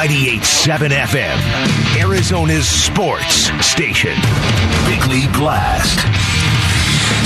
98.7 FM, Arizona's sports station. Bickley Blast.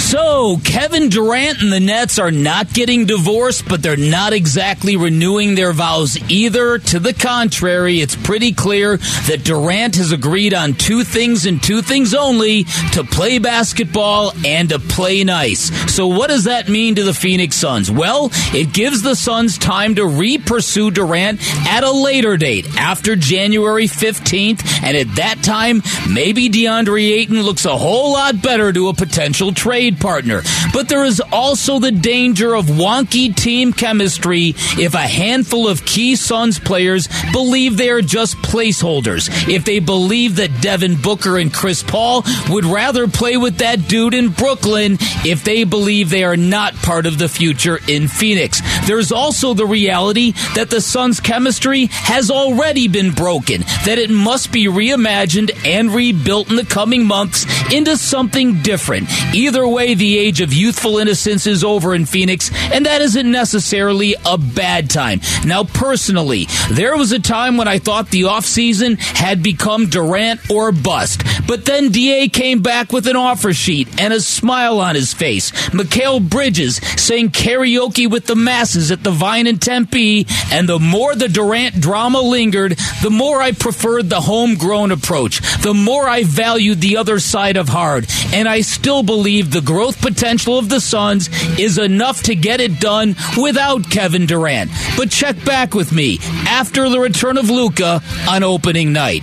So, Kevin Durant and the Nets are not getting divorced, but they're not exactly renewing their vows either. To the contrary, it's pretty clear that Durant has agreed on two things and two things only to play basketball and to play nice. So, what does that mean to the Phoenix Suns? Well, it gives the Suns time to re pursue Durant at a later date, after January 15th, and at that time, maybe DeAndre Ayton looks a whole lot better to a potential trade partner. But there is also the danger of wonky team chemistry if a handful of key Suns players believe they are just placeholders. If they believe that Devin Booker and Chris Paul would rather play with that dude in Brooklyn if they believe they are not part of the future in Phoenix. There's also the reality that the Suns' chemistry has already been broken, that it must be reimagined and rebuilt in the coming months into something different. Either way, the age of youthful innocence is over in Phoenix, and that isn't necessarily a bad time. Now, personally, there was a time when I thought the offseason had become Durant or bust. But then DA came back with an offer sheet and a smile on his face. Mikal Bridges sang karaoke with the masses at the Vine in Tempe, and the more the Durant drama lingered, the more I preferred the homegrown approach. The more I valued the other side of hard. And I still believe the growth potential of the Suns is enough to get it done without Kevin Durant. But check back with me after the return of Luka on opening night.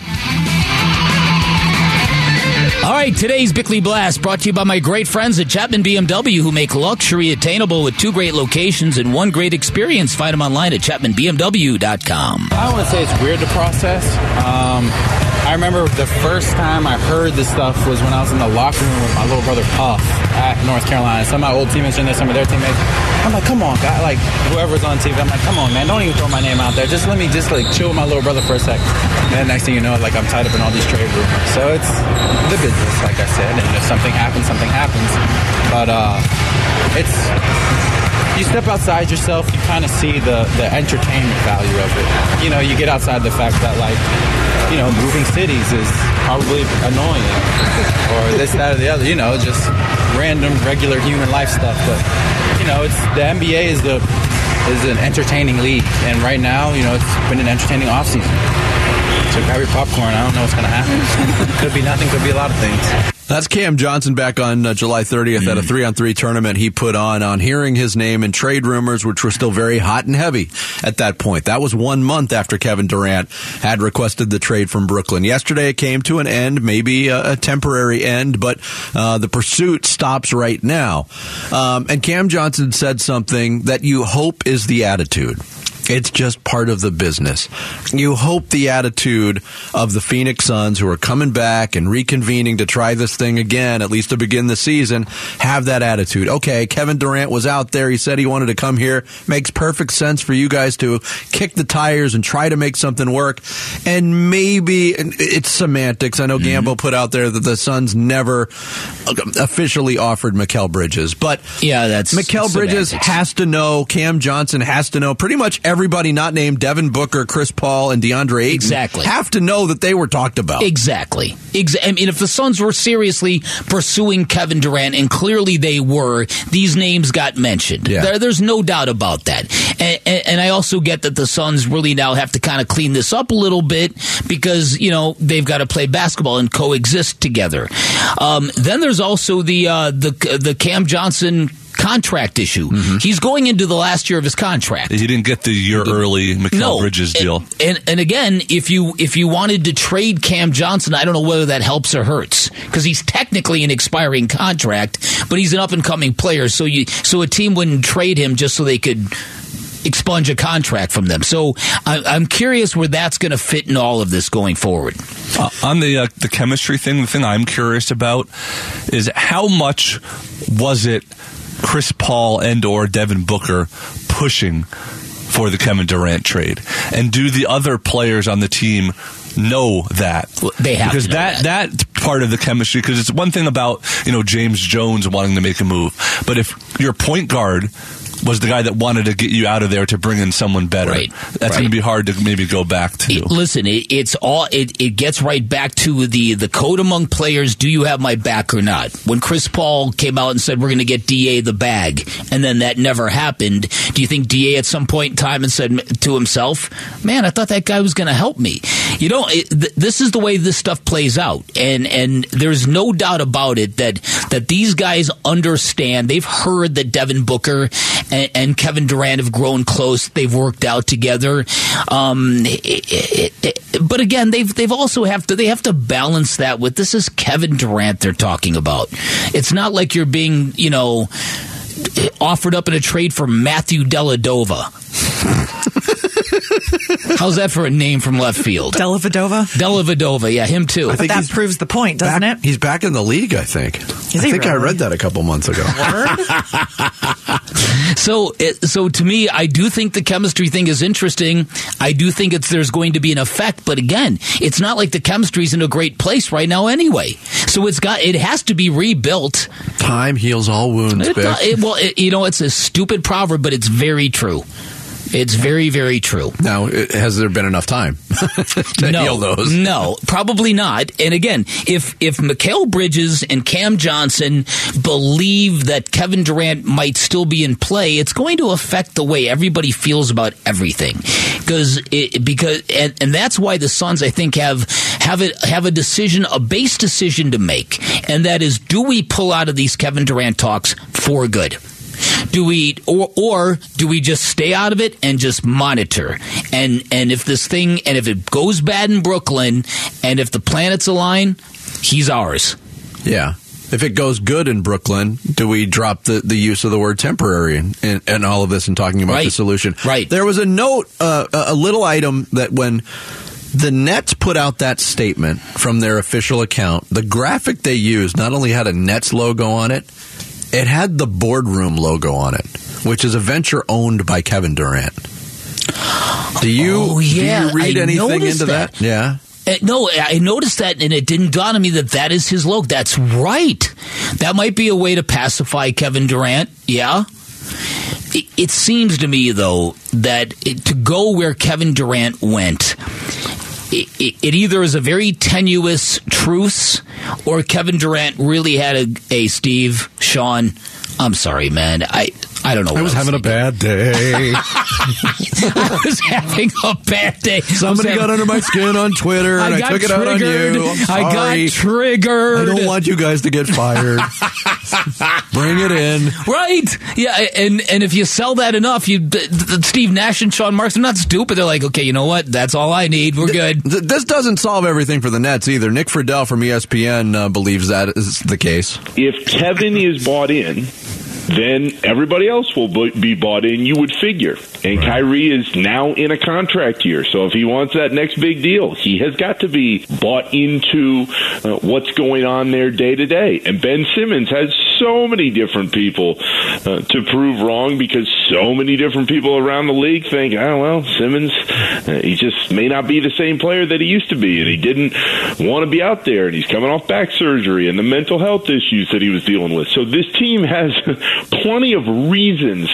All right, today's Bickley Blast brought to you by my great friends at Chapman BMW who make luxury attainable with two great locations and one great experience. Find them online at chapmanbmw.com. I want to say it's weird to process. Um, I remember the first time I heard this stuff was when I was in the locker room with my little brother Puff at North Carolina. Some of my old teammates in there, some of their teammates. I'm like, come on, guy. Like, whoever's on TV, I'm like, come on, man. Don't even throw my name out there. Just let me just, like, chill with my little brother for a sec. And then next thing you know, like, I'm tied up in all these trade rumors. So it's the business, like I said. And if something happens, something happens. But uh, it's you step outside yourself, you kind of see the, the entertainment value of it. You know, you get outside the fact that, like, you know, moving cities is probably annoying, or this, that, or the other. You know, just random, regular human life stuff. But you know, it's the NBA is the is an entertaining league, and right now, you know, it's been an entertaining offseason. So grab your popcorn. I don't know what's going to happen. could be nothing. Could be a lot of things. That's Cam Johnson back on uh, July 30th at a three on three tournament he put on on hearing his name and trade rumors, which were still very hot and heavy at that point. That was one month after Kevin Durant had requested the trade from Brooklyn. Yesterday it came to an end, maybe a, a temporary end, but uh, the pursuit stops right now. Um, and Cam Johnson said something that you hope is the attitude. It's just part of the business. You hope the attitude of the Phoenix Suns, who are coming back and reconvening to try this thing again, at least to begin the season, have that attitude. Okay, Kevin Durant was out there. He said he wanted to come here. Makes perfect sense for you guys to kick the tires and try to make something work. And maybe it's semantics. I know mm-hmm. Gambo put out there that the Suns never officially offered Mikal Bridges, but yeah, that's Mikal Bridges has to know. Cam Johnson has to know. Pretty much everybody not named Devin Booker, Chris Paul, and DeAndre Ayton exactly. have to know that they were talked about. Exactly. Exa- I mean, if the Suns were seriously pursuing Kevin Durant, and clearly they were, these names got mentioned. Yeah. There, there's no doubt about that. And, and, and I also get that the Suns really now have to kind of clean this up a little bit because, you know, they've got to play basketball and coexist together. Um, then there's also the, uh, the, the Cam Johnson contract issue. Mm-hmm. He's going into the last year of his contract. He didn't get the year early Mikal no. Bridges deal. And, and, and again, if you if you wanted to trade Cam Johnson, I don't know whether that helps or hurts because he's technically an expiring contract, but he's an up and coming player. So you so a team wouldn't trade him just so they could expunge a contract from them. So I, am curious where that's going to fit in all of this going forward. Uh, on the uh, the chemistry thing, the thing I'm curious about is how much was it Chris Paul and or Devin Booker pushing for the Kevin Durant trade? And do the other players on the team know that? They have because that, that, that part of the chemistry because it's one thing about you know James Jones wanting to make a move, but if your point guard was the guy that wanted to get you out of there to bring in someone better. Right. That's Right. going to be hard to maybe go back to. It- listen, it, it's all it, it gets right back to the the code among players. Do you have my back or not? When Chris Paul came out and said we're going to get Da the bag, and then that never happened. Do you think Da at some point in time and said to himself, "Man, I thought that guy was going to help me"? You know, it, th- this is the way this stuff plays out, and and there's no doubt about it that that these guys understand. They've heard that Devin Booker and, and Kevin Durant have grown close. They've worked out together. Um, it- it- it- but again, they've they've also have to they have to balance that with this is Kevin Durant they're talking about. It's not like you're being you know offered up in a trade for Matthew Deladova. How's that for a name from left field? Dellavedova. Dellavedova, yeah, him too. I But think that proves the point, doesn't back, it? He's back in the league, I think. he I think I read that a couple months ago. So, it, so to me, I do think the chemistry thing is interesting. I do think it's there's going to be an effect, but again, it's not like the chemistry's in a great place right now anyway. So it's got it has to be rebuilt. Time heals all wounds, It- it- well, it- you know, it's a stupid proverb, but it's very true. It's very, very true. now, has there been enough time to no, heal those? No, probably not. And again, if if Mikal Bridges and Cam Johnson believe that Kevin Durant might still be in play, it's going to affect the way everybody feels about everything. Because it, because and, and that's why the Suns, I think, have have a have a decision, a base decision to make, and that is: do we pull out of these Kevin Durant talks for good? Do we or or do we just stay out of it and just monitor and and if this thing and if it goes bad in Brooklyn and if the planets align he's ours Yeah. If it goes good in Brooklyn, do we drop the, the use of the word temporary and, all of this and talking about Right. the solution? Right. There was a note, uh, a little item that when the Nets put out that statement from their official account, the graphic they used not only had a Nets logo on it, it had the boardroom logo on it, which is a venture owned by Kevin Durant. Do you, Oh, yeah, do you read I anything into that? that. Yeah. Uh, no, I noticed that, and it didn't dawn on me that that is his logo. That's right. That might be a way to pacify Kevin Durant. Yeah. It, it seems to me, though, that it, to go where Kevin Durant went, it, it, it either is a very tenuous truce, or Kevin Durant really had a, a Steve Sean. I'm sorry, man. I I don't know. I was having a bad day. I was having a bad day. Somebody having- got under my skin on Twitter, and I, got took it out on triggered. you. I'm I got triggered. I don't want you guys to get fired. Bring it in. Right? Yeah, and and if you sell that enough, you th- th- Steve Nash and Sean Marks, they're not stupid. They're like, okay, you know what? That's all I need. We're good. Th- This doesn't solve everything for the Nets either. Nick Friedell from ESPN uh, believes that is the case. if Kevin is bought in, then everybody else will be bought in, you would figure. And Kyrie is now in a contract year. So if he wants that next big deal, he has got to be bought into uh, what's going on there day to day. And Ben Simmons has so many different people uh, to prove wrong because so many different people around the league think, oh, well, Simmons, uh, he just may not be the same player that he used to be. And he didn't want to be out there. And he's coming off back surgery and the mental health issues that he was dealing with. So this team has plenty of reasons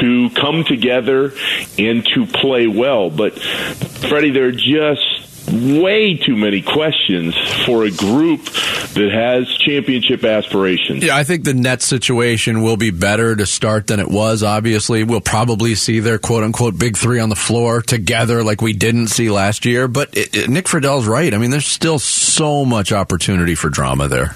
to come together and to play well. But, Freddie, there are just way too many questions for a group that has championship aspirations. Yeah, I think the Nets situation will be better to start than it was. Obviously, we'll probably see their quote unquote big three on the floor together like we didn't see last year. But it, it- Nick Friedell's right. I mean, there's still so much opportunity for drama there.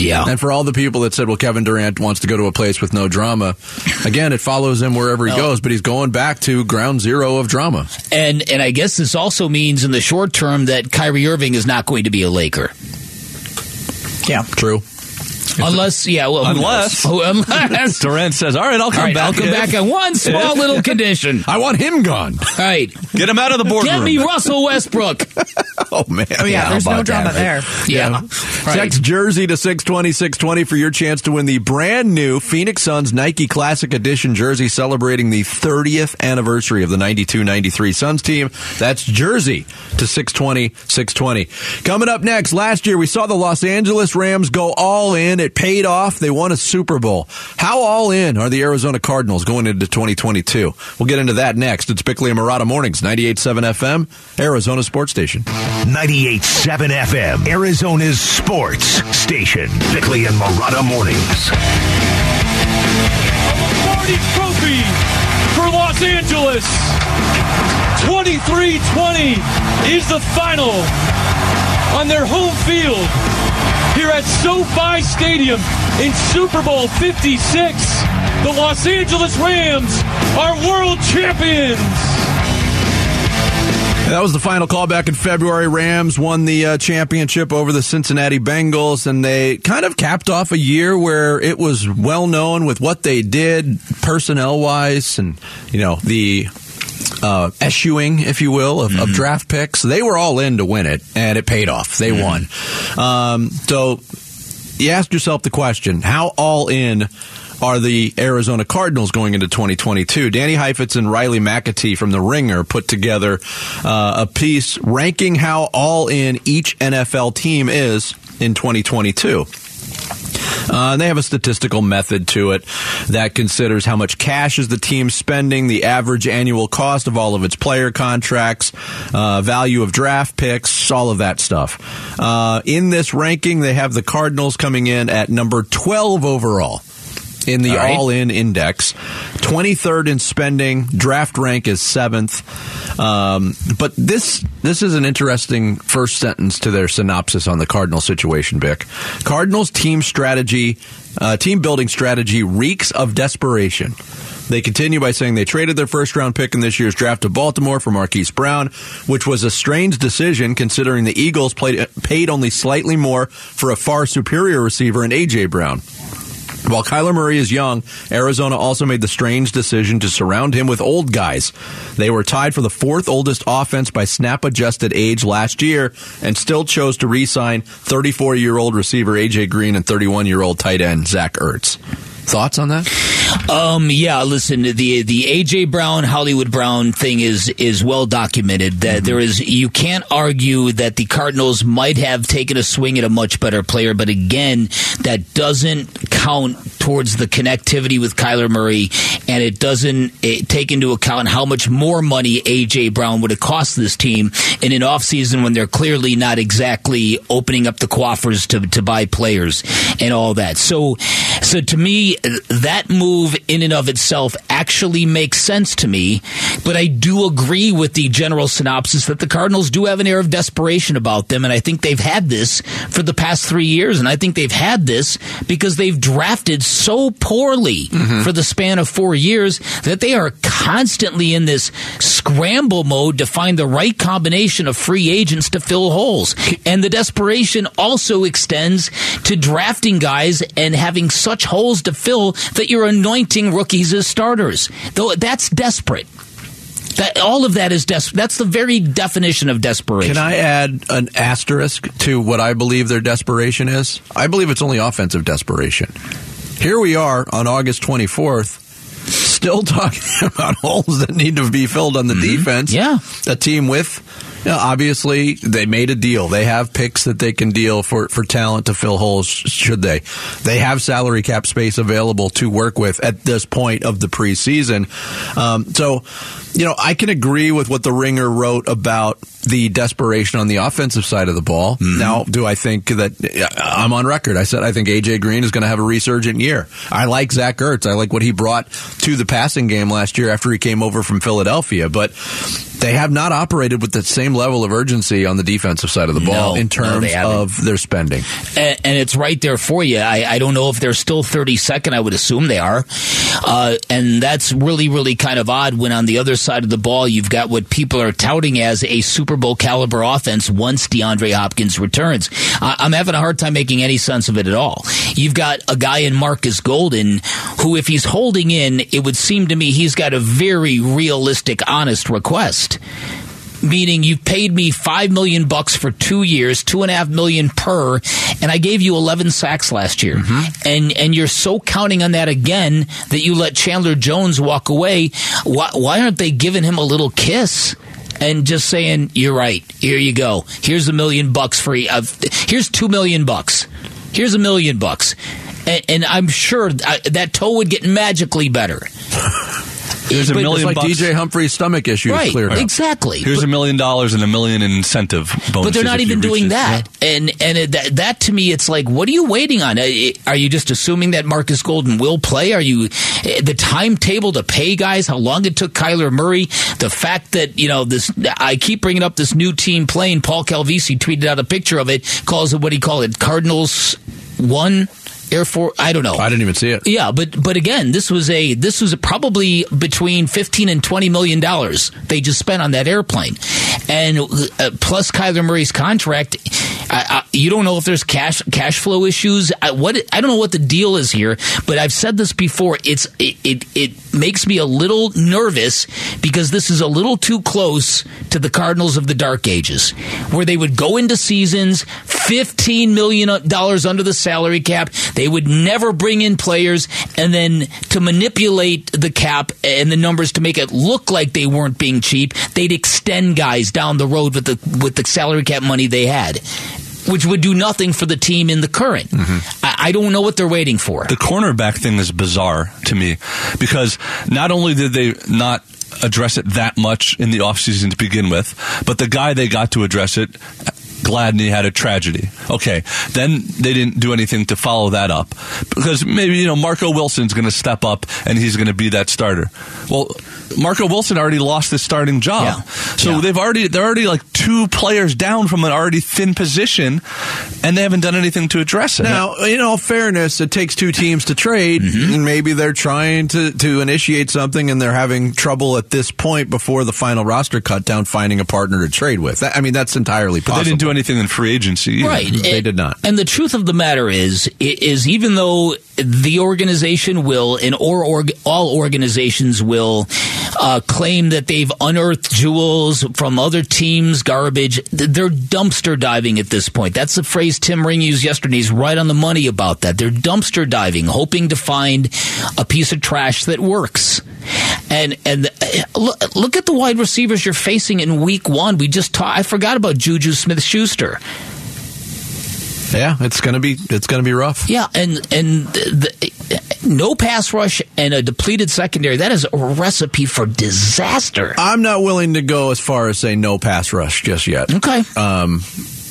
Yeah. And for all the people that said, well, Kevin Durant wants to go to a place with no drama, again, it follows him wherever he No. goes, but he's going back to ground zero of drama. And and I guess this also means in the short term that Kyrie Irving is not going to be a Laker. Yeah. True. Unless, yeah, well, Unless- knows? Unless. Durant says, "All right, I'll come All right, back. I'll come if- back on one small little condition. I want him gone. All right, Get him out of the boardroom." get me Russell Westbrook. Oh, man. Oh yeah, How there's no drama that, right? there. Yeah. Text Jersey to 620 620 for your chance to win the brand new Phoenix Suns Nike Classic Edition jersey celebrating the 30th anniversary of the 92 93 Suns team. That's Jersey to 620 620. Coming up next, last year we saw the Los Angeles Rams go all in. It paid off. They won a Super Bowl. How all in are the Arizona Cardinals going into 2022? We'll get into that next. It's Bickley and Marotta Mornings, 98.7 FM, Arizona Sports Station. 98.7 FM, Arizona's sports station. Bickley and Marotta Mornings. Lombardi Trophy for Los Angeles. 23-20 is the final on their home field here at SoFi Stadium in Super Bowl 56. The Los Angeles Rams are world champions. That was the final call back in February. Rams won the uh, championship over the Cincinnati Bengals, and they kind of capped off a year where it was well known with what they did personnel wise, and you know the uh, eschewing, if you will, of, of draft picks. They were all in to win it, and it paid off. They won. Um, so you ask yourself the question: How all in? Are the Arizona Cardinals going into 2022? Danny Heifetz and Riley McAtee from The Ringer put together uh, a piece ranking how all in each NFL team is in 2022. Uh, they have a statistical method to it that considers how much cash is the team spending, the average annual cost of all of its player contracts, uh, value of draft picks, all of that stuff. Uh, in this ranking, they have the Cardinals coming in at number 12 overall in the All right. all in index. 23rd in spending. Draft rank is seventh. Um, but this this is an interesting first sentence to their synopsis on the Cardinal situation, Bick. Cardinals team strategy, uh, team building strategy reeks of desperation. They continue by saying they traded their first round pick in this year's draft to Baltimore for Marquise Brown, which was a strange decision considering the Eagles played, paid only slightly more for a far superior receiver in A.J. Brown. While Kyler Murray is young, Arizona also made the strange decision to surround him with old guys. They were tied for the fourth oldest offense by snap adjusted age last year and still chose to re sign 34 year old receiver A.J. Green and 31 year old tight end Zach Ertz. Thoughts on that? Um, yeah, listen, the the AJ Brown Hollywood Brown thing is is well documented. That there is you can't argue that the Cardinals might have taken a swing at a much better player, but again, that doesn't count towards the connectivity with Kyler Murray, and it doesn't eh, take into account how much more money AJ Brown would have cost this team in an offseason when they're clearly not exactly opening up the coffers to to buy players and all that. So, so to me, that move in and of itself actually makes sense to me. But I do agree with the general synopsis that the Cardinals do have an air of desperation about them, and I think they've had this for the past three years, and I think they've had this because they've drafted so poorly mm-hmm. for the span of four years that they are constantly in this scramble mode to find the right combination of free agents to fill holes. And the desperation also extends to drafting guys and having such holes to fill that you're anointing rookies as starters. Though that's desperate. That all of that is des- That's the very definition of desperation. Can I add an asterisk to what I believe their desperation is? I believe it's only offensive desperation. Here we are on August 24th, still talking about holes that need to be filled on the mm-hmm. defense. Yeah. A team with, you know, obviously, they made a deal. They have picks that they can deal for, for talent to fill holes, should they. They have salary cap space available to work with at this point of the preseason. Um, so, you know, I can agree with what the Ringer wrote about the desperation on the offensive side of the ball. Now, do I think that I'm on record? I said I think AJ Green is going to have a resurgent year. I like Zach Ertz. I like what he brought to the passing game last year after he came over from Philadelphia, but they have not operated with the same level of urgency on the defensive side of the ball No, in terms haven't. of their spending. and, and it's right there for you. I, I don't know if they're still 32nd. I would assume they are. Uh, and that's really, really kind of odd when on the other side of the ball, you've got what people are touting as a Super Bowl caliber offense once DeAndre Hopkins returns. I, I'm having a hard time making any sense of it at all. You've got a guy in Marcus Golden who, if he's holding in, it would seem to me he's got a very realistic, honest request. Meaning you've paid me five million bucks for two years, two and a half million per, and I gave you eleven sacks last year, and and you're so counting on that again that you let Chandler Jones walk away. Why, why aren't they giving him a little kiss? And just saying, you're right. Here you go. Here's a million bucks for you. Uh, here's two million bucks. Here's a million bucks, and, and I'm sure uh, that toe would get magically better. There's a But- million It's like bucks. DJ Humphries' stomach issues right? cleared up. Exactly. Here's a million dollars and a million in incentive bonuses. but they're not even doing this. that, and and it, that, that to me, it's like, what are you waiting on? Uh, Are you just assuming that Marcus Golden will play? Are you uh, the timetable to pay guys? How long it took Kyler Murray? The fact that you know this, I keep bringing up this new team playing. Paul Calvisi tweeted out a picture of it, calls it what he called it, Cardinals one. Air Force, I don't know. I didn't even see it. Yeah, but but again, this was a this was probably between fifteen and twenty million dollars they just spent on that airplane, and uh, plus Kyler Murray's contract. I, I, you don't know if there's cash cash flow issues. I, what I don't know what the deal is here, but I've said this before. It's it, it it makes me a little nervous because this is a little too close to the Cardinals of the Dark Ages, where they would go into seasons fifteen million dollars under the salary cap. They would never bring in players, and then to manipulate the cap and the numbers to make it look like they weren't being cheap, they'd extend guys down the road with the with the salary cap money they had. Which would do nothing for the team in the current. Mm-hmm. I, I don't know what they're waiting for. The cornerback thing is bizarre to me because not only did they not address it that much in the offseason to begin with, but the guy they got to address it, Gladney had a tragedy. Okay, then they didn't do anything to follow that up because maybe you know Marco Wilson's going to step up and he's going to be that starter. Well, Marco Wilson already lost his starting job, Yeah. so Yeah. they've already they're already like two players down from an already thin position, and they haven't done anything to address it. Now, in all fairness, it takes two teams to trade, Mm-hmm. and maybe they're trying to, to initiate something, and they're having trouble at this point before the final roster cut down finding a partner to trade with. That, I mean, that's entirely But possible. they didn't do anything in free agency. Either. Right. They And- did not. And the truth of the matter is, is even though the organization will, and or all organizations will, uh, claim that they've unearthed jewels from other teams' garbage. They're dumpster diving at this point. That's the phrase Tim Ring used yesterday. He's right on the money about that. They're dumpster diving, hoping to find a piece of trash that works. And and uh, look, look at the wide receivers you're facing in week one. We just ta- I forgot about Juju Smith Schuster. Yeah, it's gonna be it's gonna be rough. Yeah, and and the, no pass rush and a depleted secondary. That is a recipe for disaster. I'm not willing to go as far as say no pass rush just yet. Okay. Um,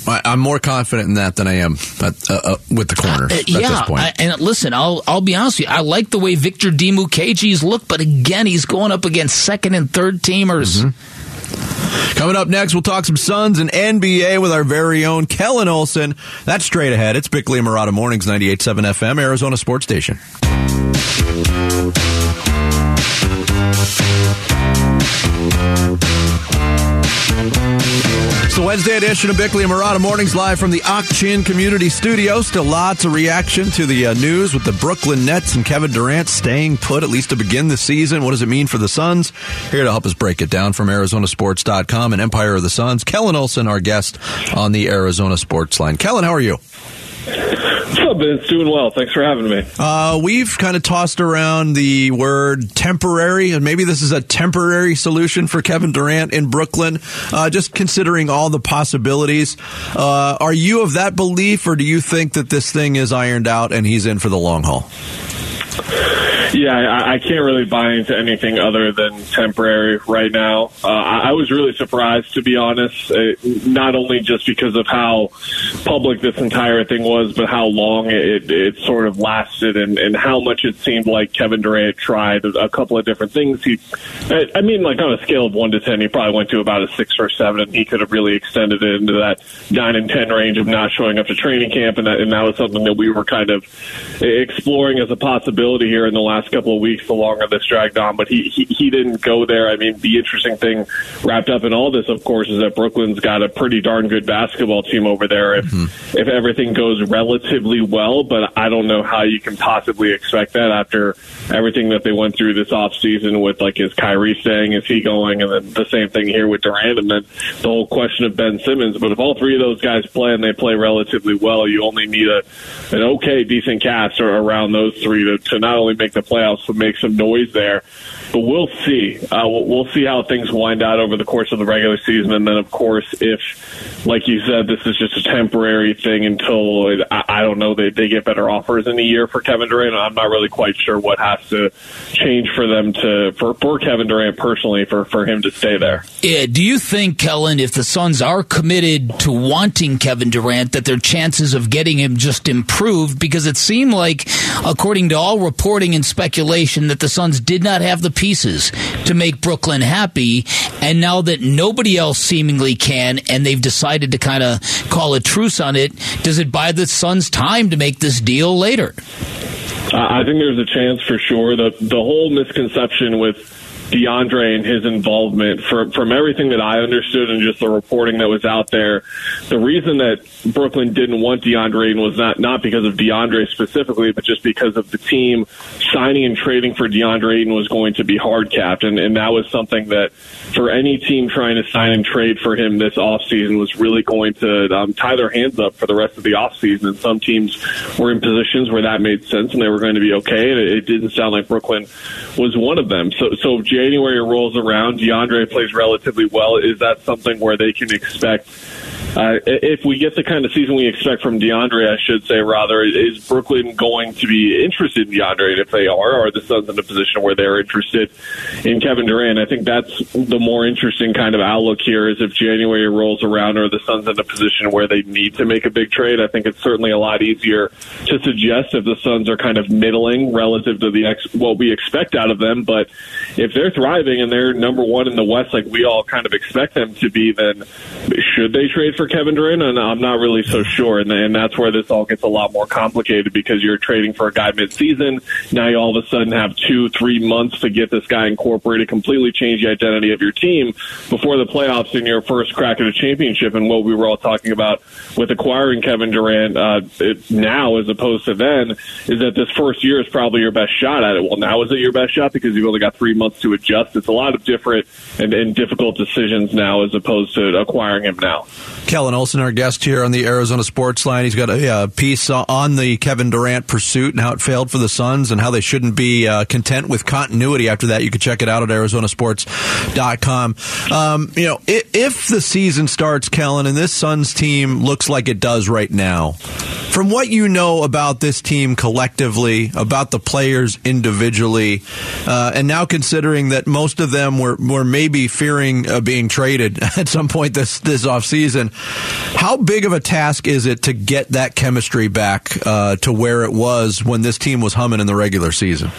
I, I'm more confident in that than I am at, uh, uh, with the corners Uh, at yeah, this point. I, and listen, I'll I'll be honest with you. I like the way Victor Dimukeje's look, but again, he's going up against second and third teamers. Mm-hmm. Coming up next, we'll talk some Suns and NBA with our very own Kellan Olson. That's straight ahead. It's Bickley and Marotta Mornings, 98.7 FM, Arizona Sports Station. The Wednesday edition of Bickley and Marotta Mornings live from the Chin Community Studio. Still lots of reaction to the uh, news with the Brooklyn Nets and Kevin Durant staying put at least to begin the season. What does it mean for the Suns? Here to help us break it down from ArizonaSports.com and Empire of the Suns, Kellan Olson, our guest on the Arizona Sports Line. Kellan, how are you? What's up, Vince? Doing well. Thanks for having me. Uh, we've kind of tossed around the word temporary, and maybe this is a temporary solution for Kevin Durant in Brooklyn. Uh, just considering all the possibilities, uh, are you of that belief, or do you think that this thing is ironed out and he's in for the long haul? Yeah, I, I can't really buy into anything other than temporary right now. Uh, I, I was really surprised, to be honest, uh, not only just because of how public this entire thing was, but how long it, it sort of lasted and, and how much it seemed like Kevin Durant tried a couple of different things. He, I I mean, like on a scale of one to ten, he probably went to about a six or seven, and he could have really extended it into that nine and ten range of not showing up to training camp, and that, and that was something that we were kind of exploring as a possibility here in the last last couple of weeks, the longer this dragged on. But he, he he didn't go there. I mean, the interesting thing wrapped up in all this, of course, is that Brooklyn's got a pretty darn good basketball team over there. If mm-hmm. if everything goes relatively well, but I don't know how you can possibly expect that after everything that they went through this off season with like is Kyrie staying, is he going, and then the same thing here with Durant, and then the whole question of Ben Simmons. But if all three of those guys play and they play relatively well, you only need a an okay, decent cast or around those three to, to not only make the playoffs but make some noise there. But we'll see. Uh, we'll, see how things wind out over the course of the regular season, and then of course, if, like you said, this is just a temporary thing until I, I don't know they they get better offers in a year for Kevin Durant. I'm not really quite sure what has to change for them to for, for Kevin Durant personally for for him to stay there. Yeah, do you think, Kellan, if the Suns are committed to wanting Kevin Durant, that their chances of getting him just improved? Because it seemed like, according to all reporting and speculation, that the Suns did not have the pieces to make Brooklyn happy. And now that nobody else seemingly can, and they've decided to kind of call a truce on it, does it buy the Suns time to make this deal later? I think there's a chance for sure. The the whole misconception with DeAndre and his involvement from from everything that I understood and just the reporting that was out there, the reason that Brooklyn didn't want DeAndre was not not because of DeAndre specifically, but just because of the team signing and trading for DeAndre Ayton was going to be hard capped, and and that was something that for any team trying to sign and trade for him this offseason was really going to um, tie their hands up for the rest of the offseason. And some teams were in positions where that made sense and they were going to be okay. And it, it didn't sound like Brooklyn was one of them. So, so if January rolls around, DeAndre plays relatively well. Is that something where they can expect? Uh, if we get the kind of season we expect from DeAndre, I should say rather, is Brooklyn going to be interested in DeAndre? And if they are, are the Suns in a position where they're interested in Kevin Durant? I think that's the more interesting kind of outlook here. Is if January rolls around, are the Suns in a position where they need to make a big trade? I think it's certainly a lot easier to suggest if the Suns are kind of middling relative to the ex- what we expect out of them. But if they're thriving and they're number one in the West, like we all kind of expect them to be, then should they trade for Kevin Durant? And I'm not really so sure. And, and that's where this all gets a lot more complicated because you're trading for a guy mid-season. Now you all of a sudden have two, three months to get this guy incorporated, completely change the identity of your team before the playoffs in your first crack at a championship. And what we were all talking about with acquiring Kevin Durant uh, it, now as opposed to then is that this first year is probably your best shot at it. Well, now is it your best shot because you've only got three months to adjust? It's a lot of different and, and difficult decisions now as opposed to acquiring him now. Kellan Olson, our guest here on the Arizona Sports Line. He's got a, uh piece on the Kevin Durant pursuit and how it failed for the Suns and how they shouldn't be uh, content with continuity after that. You can check it out at arizonasports.com. Um, you know, if, if the season starts, Kellan, and this Suns team looks like it does right now, from what you know about this team collectively, about the players individually, uh, and now considering that most of them were, were maybe fearing uh, being traded at some point this, this offseason, how big of a task is it to get that chemistry back uh, to where it was when this team was humming in the regular season?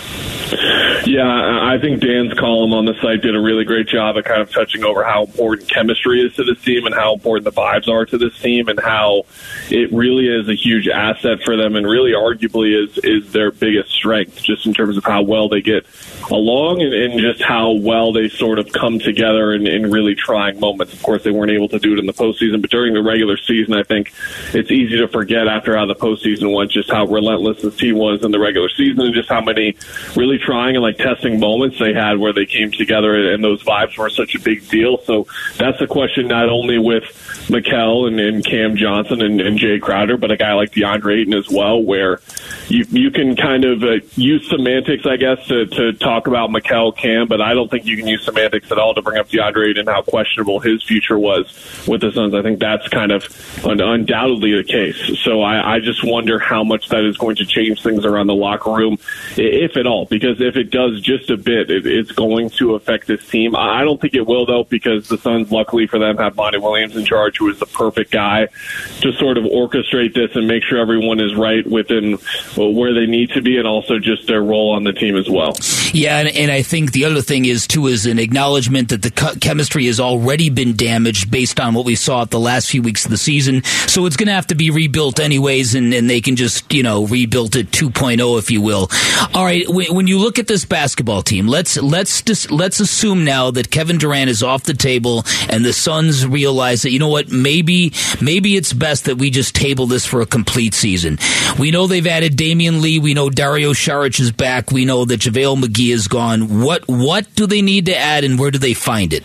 Yeah, I think Dan's column on the site did a really great job of kind of touching over how important chemistry is to this team and how important the vibes are to this team and how it really is a huge asset for them and really arguably is is their biggest strength just in terms of how well they get along and, and just how well they sort of come together in, in really trying moments. Of course, they weren't able to do it in the postseason, but during the regular season, I think it's easy to forget after how the postseason went just how relentless this team was in the regular season and just how many really trying and like testing moments they had where they came together and those vibes were such a big deal. So that's a question not only with Mikal and, and Cam Johnson and, and Jay Crowder, but a guy like DeAndre Ayton as well, where you you can kind of uh, use semantics, I guess, to, to talk about Mikal Cam, but I don't think you can use semantics at all to bring up DeAndre and how questionable his future was with the Suns. I think that's kind of un- undoubtedly the case. So I, I just wonder how much that is going to change things around the locker room, if at all, because if it does just a bit, it, it's going to affect this team. I don't think it will though, because the Suns, luckily for them, have Monty Williams in charge, who is the perfect guy to sort of orchestrate this and make sure everyone is right within well, where they need to be, and also just their role on the team as well. Yeah, and, and I think the other thing is too is an acknowledgement that the chemistry has already been damaged based on what we saw at the last few weeks of the season. So it's going to have to be rebuilt anyways, and, and they can just you know rebuild it 2.0 if you will. All right, when, when you look at this basketball team, let's let's just let's assume now that Kevin Durant is off the table and the Suns realize that you know what maybe maybe it's best that we just table this for a complete season. We know they've added Damion Lee. We know Dario Saric is back. We know that JaVale McGee is gone. What what do they need to add, and where do they find it?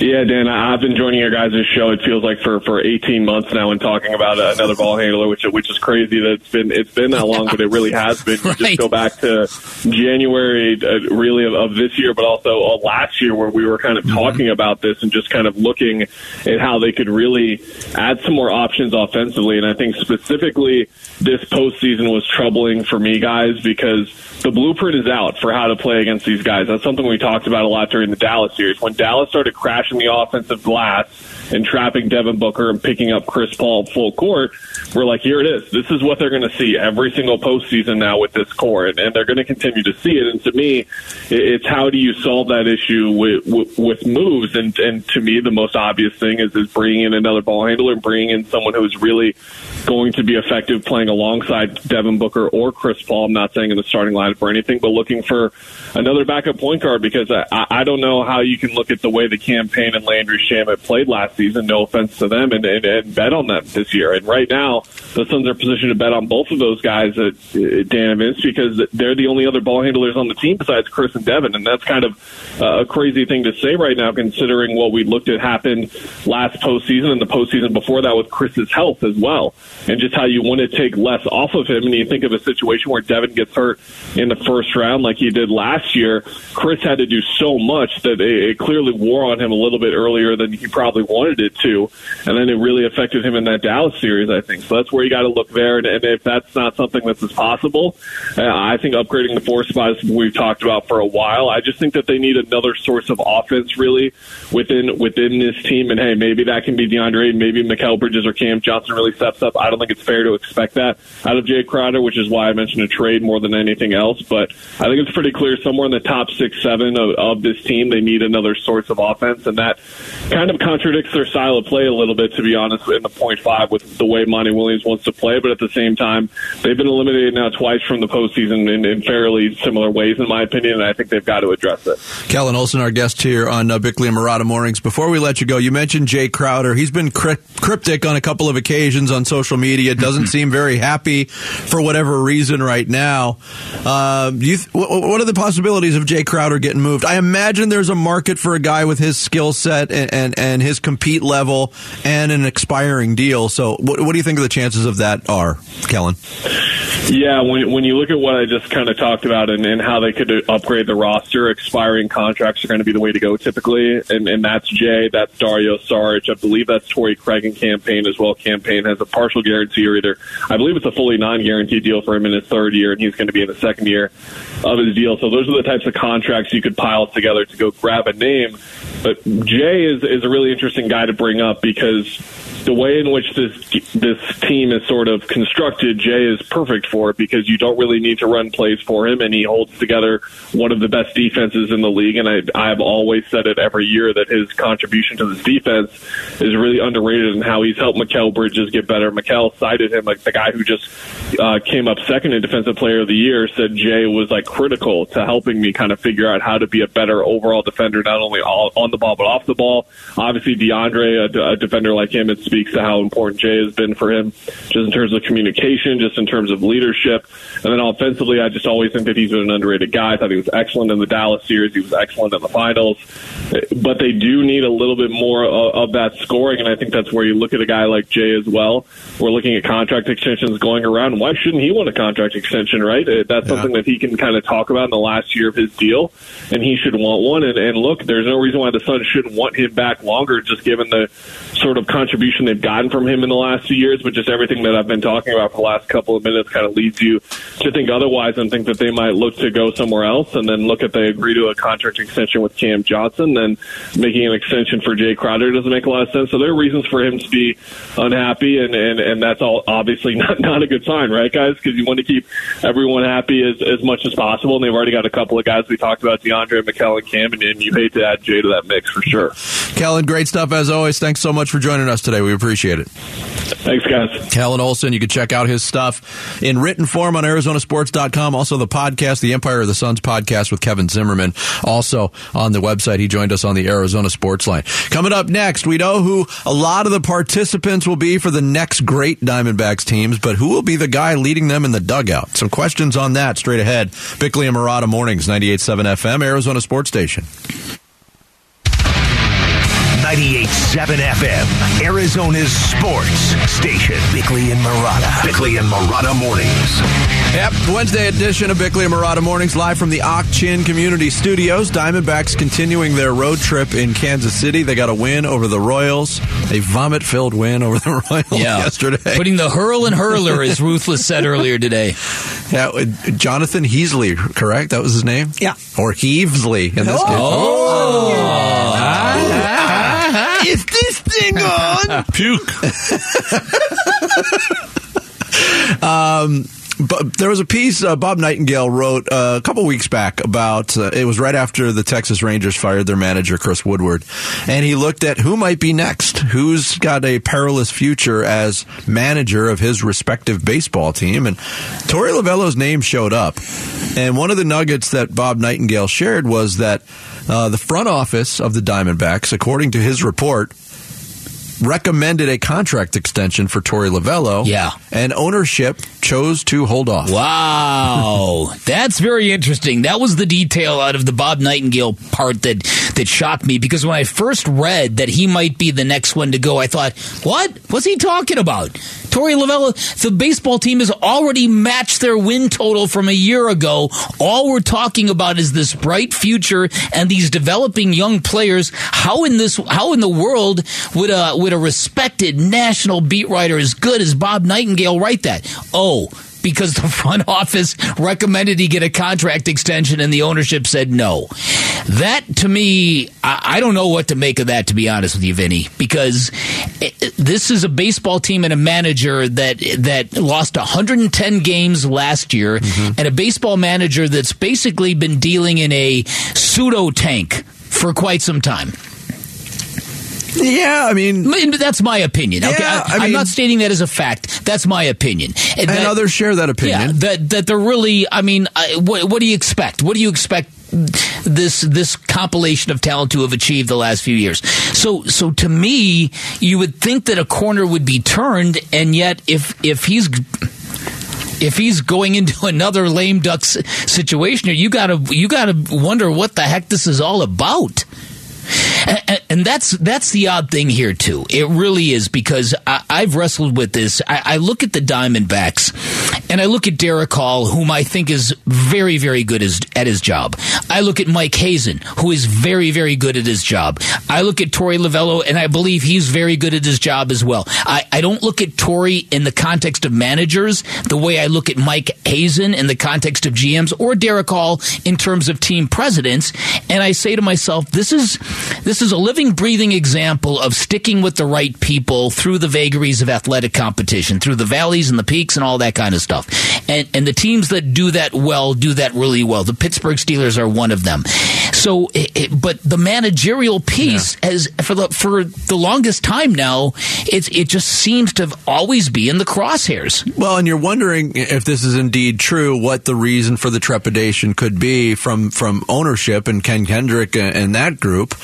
Yeah, Dan, I've been joining your guys' show. It feels like for, for 18 months now, and talking about uh, another ball handler, which which is crazy that it's been it's been that long, but it really has been. Right. Just go back to January, uh, really of, of this year, but also uh, last year, where we were kind of talking about this and just kind of looking at how they could really add some more options offensively. And I think specifically this postseason was troubling for me, guys, because the blueprint is out for how to play against these guys. That's something we talked about a lot during the Dallas series. When Dallas started crashing the offensive glass and trapping Devin Booker and picking up Chris Paul full court, we're like, here it is. This is what they're going to see every single postseason now with this core, and, and they're going to continue to see it. And to me, it's how do you solve that issue with, with, moves? And, and to me, the most obvious thing is, is bringing in another ball handler and bringing in someone who's really going to be effective playing alongside Devin Booker or Chris Paul. I'm not saying in the starting lineup or anything, but looking for another backup point guard because I, I don't know how you can look at the way the Cam Payne and Landry Shamet played last season. No offense to them, and, and, and bet on them this year. And right now, the Suns are positioned to bet on both of those guys at, Dan and Vince because they're the only other ball handlers on the team besides Chris and Devin, and that's kind of uh, a crazy thing to say right now, considering what we looked at happen last postseason and the postseason before that with Chris's health as well, and just how you want to take less off of him. And you think of a situation where Devin gets hurt in the first round like he did last year. Chris had to do so much that it clearly wore on him a little bit earlier than he probably wanted it to, and then it really affected him in that Dallas series. I think so. That's where you got to look there, and, and if that's not something that's as possible, uh, I think upgrading the four spot is what we've talked about for a while. I just think that they need another source of offense really within within this team, and hey, maybe that can be DeAndre, maybe Mikal Bridges or Cam Johnson really steps up. I don't think it's fair to expect that out of Jay Crowder, which is why I mentioned a trade more than anything else. But I think it's pretty clear somewhere in the top six, seven of, of this team, they need another source of offense, and that kind of contradicts their style of play a little bit, to be honest, in the point five with the way Monty Williams wants to play. But at the same time, they've been eliminated now twice from the postseason in, in fairly similar ways, in my opinion, and I think they've got to address it. Kellan Olson, our guest here on uh, Bickley and Marotta Mornings. Before we let you go, you mentioned Jay Crowder. He's been cryp- cryptic on a couple of occasions on social media. Doesn't seem very happy for whatever reason right now. Uh, th- wh- what are the possibilities of Jay Crowder getting moved? I imagine there's a market for a guy with his skill set and, and, and his compete level and an expiring deal. So, what, what do you think of the chances of that are, Kellan? Yeah, when when you look at what I just kind of talked about and, and how they could upgrade the roster, expiring contracts are going to be the way to go typically, and and that's Jay, that's Dario Saric, I believe that's Torrey Craig and Cam Payne as well. Cam Payne has a partial guarantee or either I believe it's a fully non-guaranteed deal for him in his third year, and he's going to be in the second year of his deal. So those are the types of contracts you could pile together to go grab a name. But Jay is is a really interesting guy to bring up because the way in which this this team is sort of constructed, Jay is perfect for it because you don't really need to run plays for him, and he holds together one of the best defenses in the league. And I I've always said it every year that his contribution to this defense is really underrated, and how he's helped Mikal Bridges get better. Mikal cited him like the guy who just uh, came up second in Defensive Player of the Year. Said Jay was like critical to helping me kind of figure out how to be a better overall defender, not only all, on the ball but off the ball. Obviously, DeAndre, a, a defender like him, it speaks to how important Jay has been for him, just in terms of communication, just in terms of leadership, and then offensively, I just always think that he's been an underrated guy. I thought he was excellent in the Dallas series. He was excellent in the finals, but they do need a little bit more of, of that scoring, and I think that's where you look at a guy like Jay as well. We're looking at contract extensions going around. Why shouldn't he want a contract extension, right? Uh, That's something that he can kind of talk about in the last year of his deal, and he should want one. And, and look, there's no reason why the the Suns shouldn't want him back longer, just given the sort of contribution they've gotten from him in the last few years. But just everything that I've been talking about for the last couple of minutes kind of leads you to think otherwise and think that they might look to go somewhere else and then look at they agree to a contract extension with Cam Johnson. Then making an extension for Jay Crowder doesn't make a lot of sense. So there are reasons for him to be unhappy, and and, and that's all obviously not not a good sign, right, guys? Because you want to keep everyone happy as as much as possible, and they've already got a couple of guys we talked about, DeAndre, McKellen, Cam, and, and you hate to add Jay to that mix for sure. Kellan, great stuff as always. Thanks so much for joining us today. We appreciate it. Thanks, guys. Kellan Olson, you can check out his stuff in written form on Arizonasports.com. Also, the podcast, the Empire of the Suns podcast with Kevin Zimmerman. Also on the website, he joined us on the Arizona Sports Line. Coming up next, we know who a lot of the participants will be for the next great Diamondbacks teams, but who will be the guy leading them in the dugout? Some questions on that straight ahead. Bickley and Marotta Mornings, 98.7 FM, Arizona Sports Station. 98.7 FM, Arizona's sports station. Bickley and Marotta. Bickley and Marotta mornings. Yep, Wednesday edition of Bickley and Marotta Mornings live from the Ak-Chin Community Studios. Diamondbacks continuing their road trip in Kansas City. They got a win over the Royals, a vomit-filled win over the Royals Yeah. yesterday. Putting the hurl and hurler, as Ruthless said earlier today. Yeah, uh, Jonathan Heasley, correct? That was his name? Yeah. Or Heavesley in this case. Oh. Is this thing on? Puke. But there was a piece uh, Bob Nightingale wrote uh, a couple weeks back about uh, it was right after the Texas Rangers fired their manager Chris Woodward, and he looked at who might be next, who's got a perilous future as manager of his respective baseball team, and Torey Lovullo's name showed up, and one of the nuggets that Bob Nightingale shared was that uh, the front office of the Diamondbacks, according to his report. Recommended a contract extension for Torey Lovullo. Yeah. And ownership chose to hold off. Wow, that's very interesting. That was the detail out of the Bob Nightingale part that that shocked me because when I first read that he might be the next one to go, I thought, "What? What's he talking about?" Torey Lovullo, the baseball team has already matched their win total from a year ago. All we're talking about is this bright future and these developing young players. How in this? How in the world would a would a respected national beat writer as good as Bob Nightingale write that? Oh, because the front office recommended he get a contract extension and the ownership said no. That to me, I, I don't know what to make of that, to be honest with you, Vinny, because this is a baseball team and a manager that that lost 110 games last year, mm-hmm. and a baseball manager that's basically been dealing in a pseudo tank for quite some time. Yeah, I mean, That's my opinion. Okay, Yeah, I, am mean- not stating that as a fact. That's my opinion. and That- others share that opinion. yeah, that that they're really. I mean, I, what, what do you expect? What do you expect? This this compilation of talent to have achieved the last few years. So so to me, you would think that a corner would be turned, and yet if if he's if he's going into another lame duck situation, you gotta you gotta wonder what the heck this is all about. And, that's that's the odd thing here too. It really is because I, I've wrestled with this. I, I look at the Diamondbacks, and I look at Derrick Hall, whom I think is very very good as, at his job. I look at Mike Hazen, who is very very good at his job. I look at Torey Lovullo, and I believe he's very good at his job as well. I, I don't look at Torey in the context of managers the way I look at Mike Hazen in the context of GMs or Derrick Hall in terms of team presidents. And I say to myself, this is this is a living, breathing example of sticking with the right people through the vagaries of athletic competition, through the valleys and the peaks and all that kind of stuff. And and the teams that do that well do that really well. The Pittsburgh Steelers are one of them. So, it, it- but the managerial piece, as for the for the longest time now, it's it just seems to always be in the crosshairs. Well, and you're wondering if this is indeed true, what the reason for the trepidation could be from from ownership and Ken Kendrick and, and that group.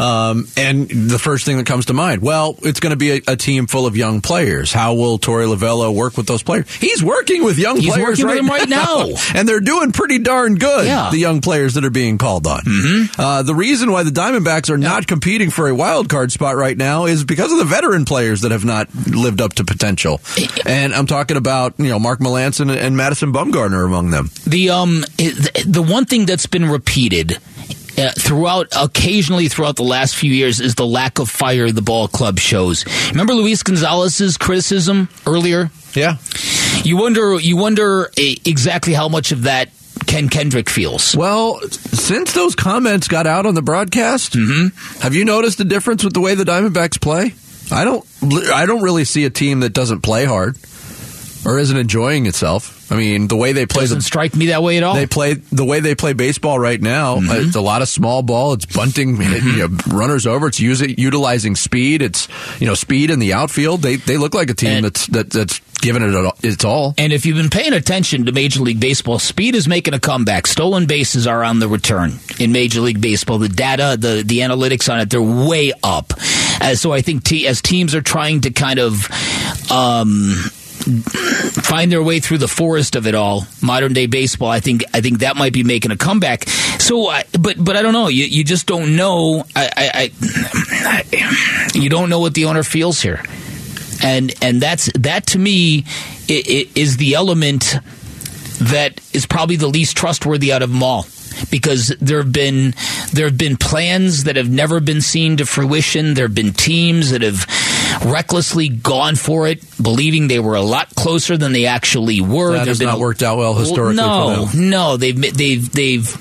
Um, and the first thing that comes to mind, well, it's going to be a, a team full of young players. How will Torey Lovullo work with those players? He's working with young He's players working right, right now. and they're doing pretty darn good. Yeah. The young players that are being called on. Mm-hmm. Uh, the reason why the Diamondbacks are not competing for a wild card spot right now is because of the veteran players that have not lived up to potential. And I'm talking about you know Mark Melancon and Madison Bumgarner among them. The um the one thing that's been repeated uh, throughout, occasionally throughout the last few years, is the lack of fire the ball club shows. Remember Luis Gonzalez's criticism earlier? Yeah. You wonder. You wonder eh, exactly how much of that Ken Kendrick feels. Well, since those comments got out on the broadcast, have you noticed a difference with the way the Diamondbacks play? I don't. I don't really see a team that doesn't play hard or isn't enjoying itself. I mean, the way they play Doesn't the strike me that way at all. They play the way they play baseball right now. uh, It's a lot of small ball. It's bunting, you know, runners over. It's using utilizing speed. It's you know speed in the outfield. They they look like a team And- that's that, that's giving it all- its all. And if you've been paying attention to Major League Baseball, speed is making a comeback. Stolen bases are on the return in Major League Baseball. The data, the the analytics on it, they're way up. Uh, so I think te- as teams are trying to kind of um, find their way through the forest of it all, modern day baseball, I think I think that might be making a comeback. So, but but I don't know. You you just don't know. I, I, I you don't know what the owner feels here and and that's that to me is the element that is probably the least trustworthy out of them all because there have been there have been plans that have never been seen to fruition there have been teams that have recklessly gone for it believing they were a lot closer than they actually were That There has not a- worked out well historically no for them. no they've they've they've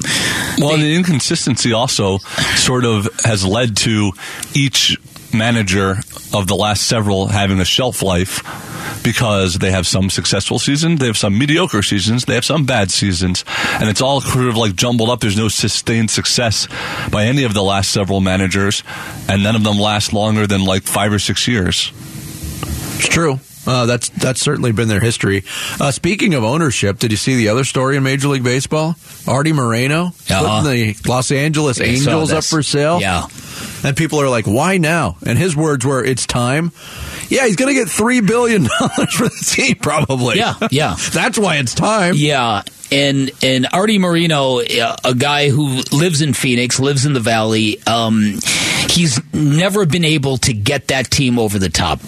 Well, the inconsistency also sort of has led to each manager of the last several having a shelf life because they have some successful seasons, they have some mediocre seasons, they have some bad seasons, and it's all sort of like jumbled up. There's no sustained success by any of the last several managers, and none of them last longer than like five or six years. It's true. Uh, that's that's certainly been their history. Uh, speaking of ownership, did you see the other story in Major League Baseball? Artie Moreno Uh-huh. putting the Los Angeles Angels up for sale. yeah And people are like, why now? And his words were, it's time. Yeah, he's going to get $3 billion for the team, probably. Yeah, yeah. That's why it's time. Yeah, and and Artie Moreno, uh, a guy who lives in Phoenix, lives in the Valley. Um, he's never been able to get that team over the top.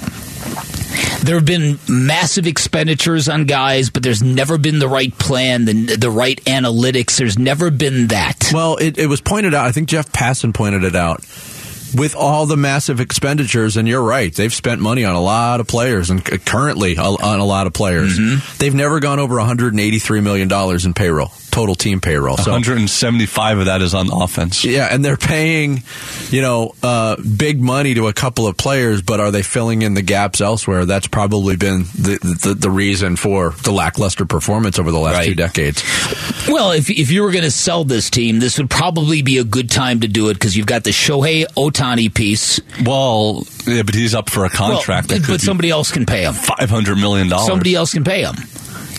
There have been massive expenditures on guys, but there's never been the right plan, the, the right analytics. There's never been that. Well, it, it was pointed out. I think Jeff Passan pointed it out. With all the massive expenditures, and you're right, they've spent money on a lot of players, and currently on a lot of players. Mm-hmm. They've never gone over 183 million dollars in payroll, total team payroll. So 175 of that is on offense. Yeah, and they're paying, you know, uh, big money to a couple of players, but are they filling in the gaps elsewhere? That's probably been the the, the reason for the lackluster performance over the last Right. two decades. Well, if if you were going to sell this team, this would probably be a good time to do it because you've got the Shohei Ohtani piece. Well, yeah, but he's up for a contract. Well, that could but somebody else can pay him. five hundred million dollars. Somebody else can pay him.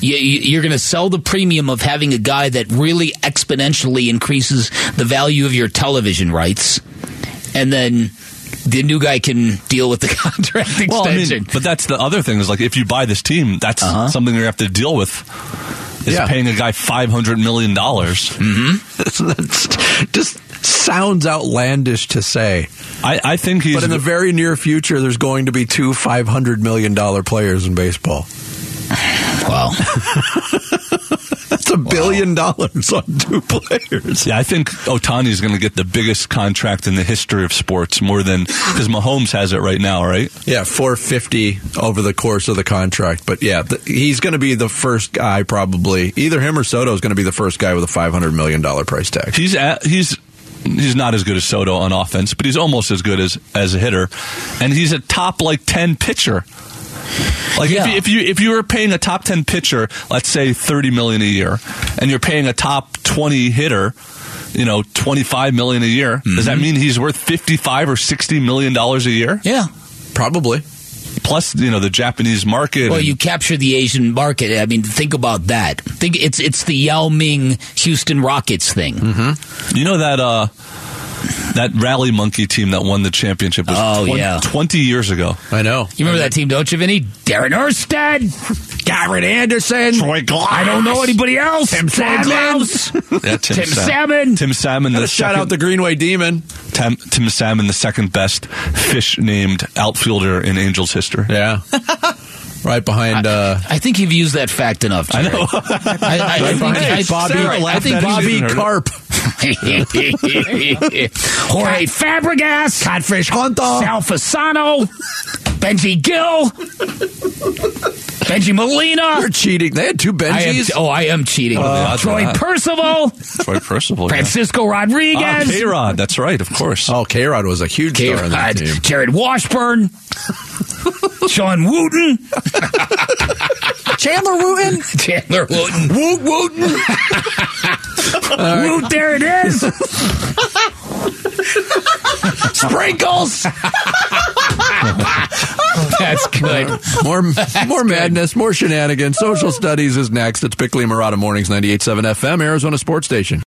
You, you- you're going to sell the premium of having a guy that really exponentially increases the value of your television rights, and then the new guy can deal with the contract Well, I extension. mean, but that's the other thing is like if you buy this team, that's Uh-huh. something you have to deal with. Is Yeah. paying a guy five hundred million dollars. That's just sounds outlandish to say. I, I think he's. But in the very near future, there's going to be two five hundred million dollar players in baseball. Well, That's a billion dollars on two players. yeah, I think Ohtani is going to get the biggest contract in the history of sports, more than because Mahomes has it right now, right? Yeah, four fifty over the course of the contract. But yeah, th- he's going to be the first guy, probably either him or Soto is going to be the first guy with a five hundred million dollar price tag. He's at, he's he's not as good as Soto on offense, but he's almost as good as as a hitter, and he's a top like ten pitcher. Like Yeah. if, you, if you if you were paying a top ten pitcher, let's say thirty million a year, and you're paying a top twenty hitter, you know twenty five million a year, does that mean he's worth fifty five or sixty million dollars a year? yeah. Probably. Plus, you know the Japanese market. Well, you capture the Asian market. I mean, think about that. Think it's it's the Yao Ming Houston Rockets thing. You know that uh, that rally monkey team that won the championship was Oh, 20, yeah. 20 years ago. I know. You remember that team, don't you, Vinny? Darren Erstad, Garrett Anderson, Troy Glaus. I don't know anybody else. Tim Yeah, Tim, Tim Sam- Salmon. Tim Salmon, the Gotta shout second, out the Greenway Demon. Tim, Tim Salmon, the second best fish named outfielder in Angels history. Yeah. right behind. Uh, I think you've used that fact enough. I know. I, I, I think, I, Bobby- Sarah, I think Bobby Bobby Carp. Carp. Jorge Fabregas, Catfish Hunter. Sal Fasano, Benji Gil, Bengie Molina. You're cheating. They had two I am, Benjis. oh, I am cheating. odds Troy are that? Percival, Troy Percival. Francisco Ah, Rodriguez, K-Rod. That's right, of course. Oh, K Rod was a huge star on that team. Jarrod Washburn, Shawn Wooten, Chandler Wooten. Chandler Wooten. Woot Wooten. Woot, there it is. Sprinkles. That's good. More, more madness, more shenanigans. Social studies is next. It's Bickley and Marotta Mornings, 98.7 FM, Arizona Sports Station.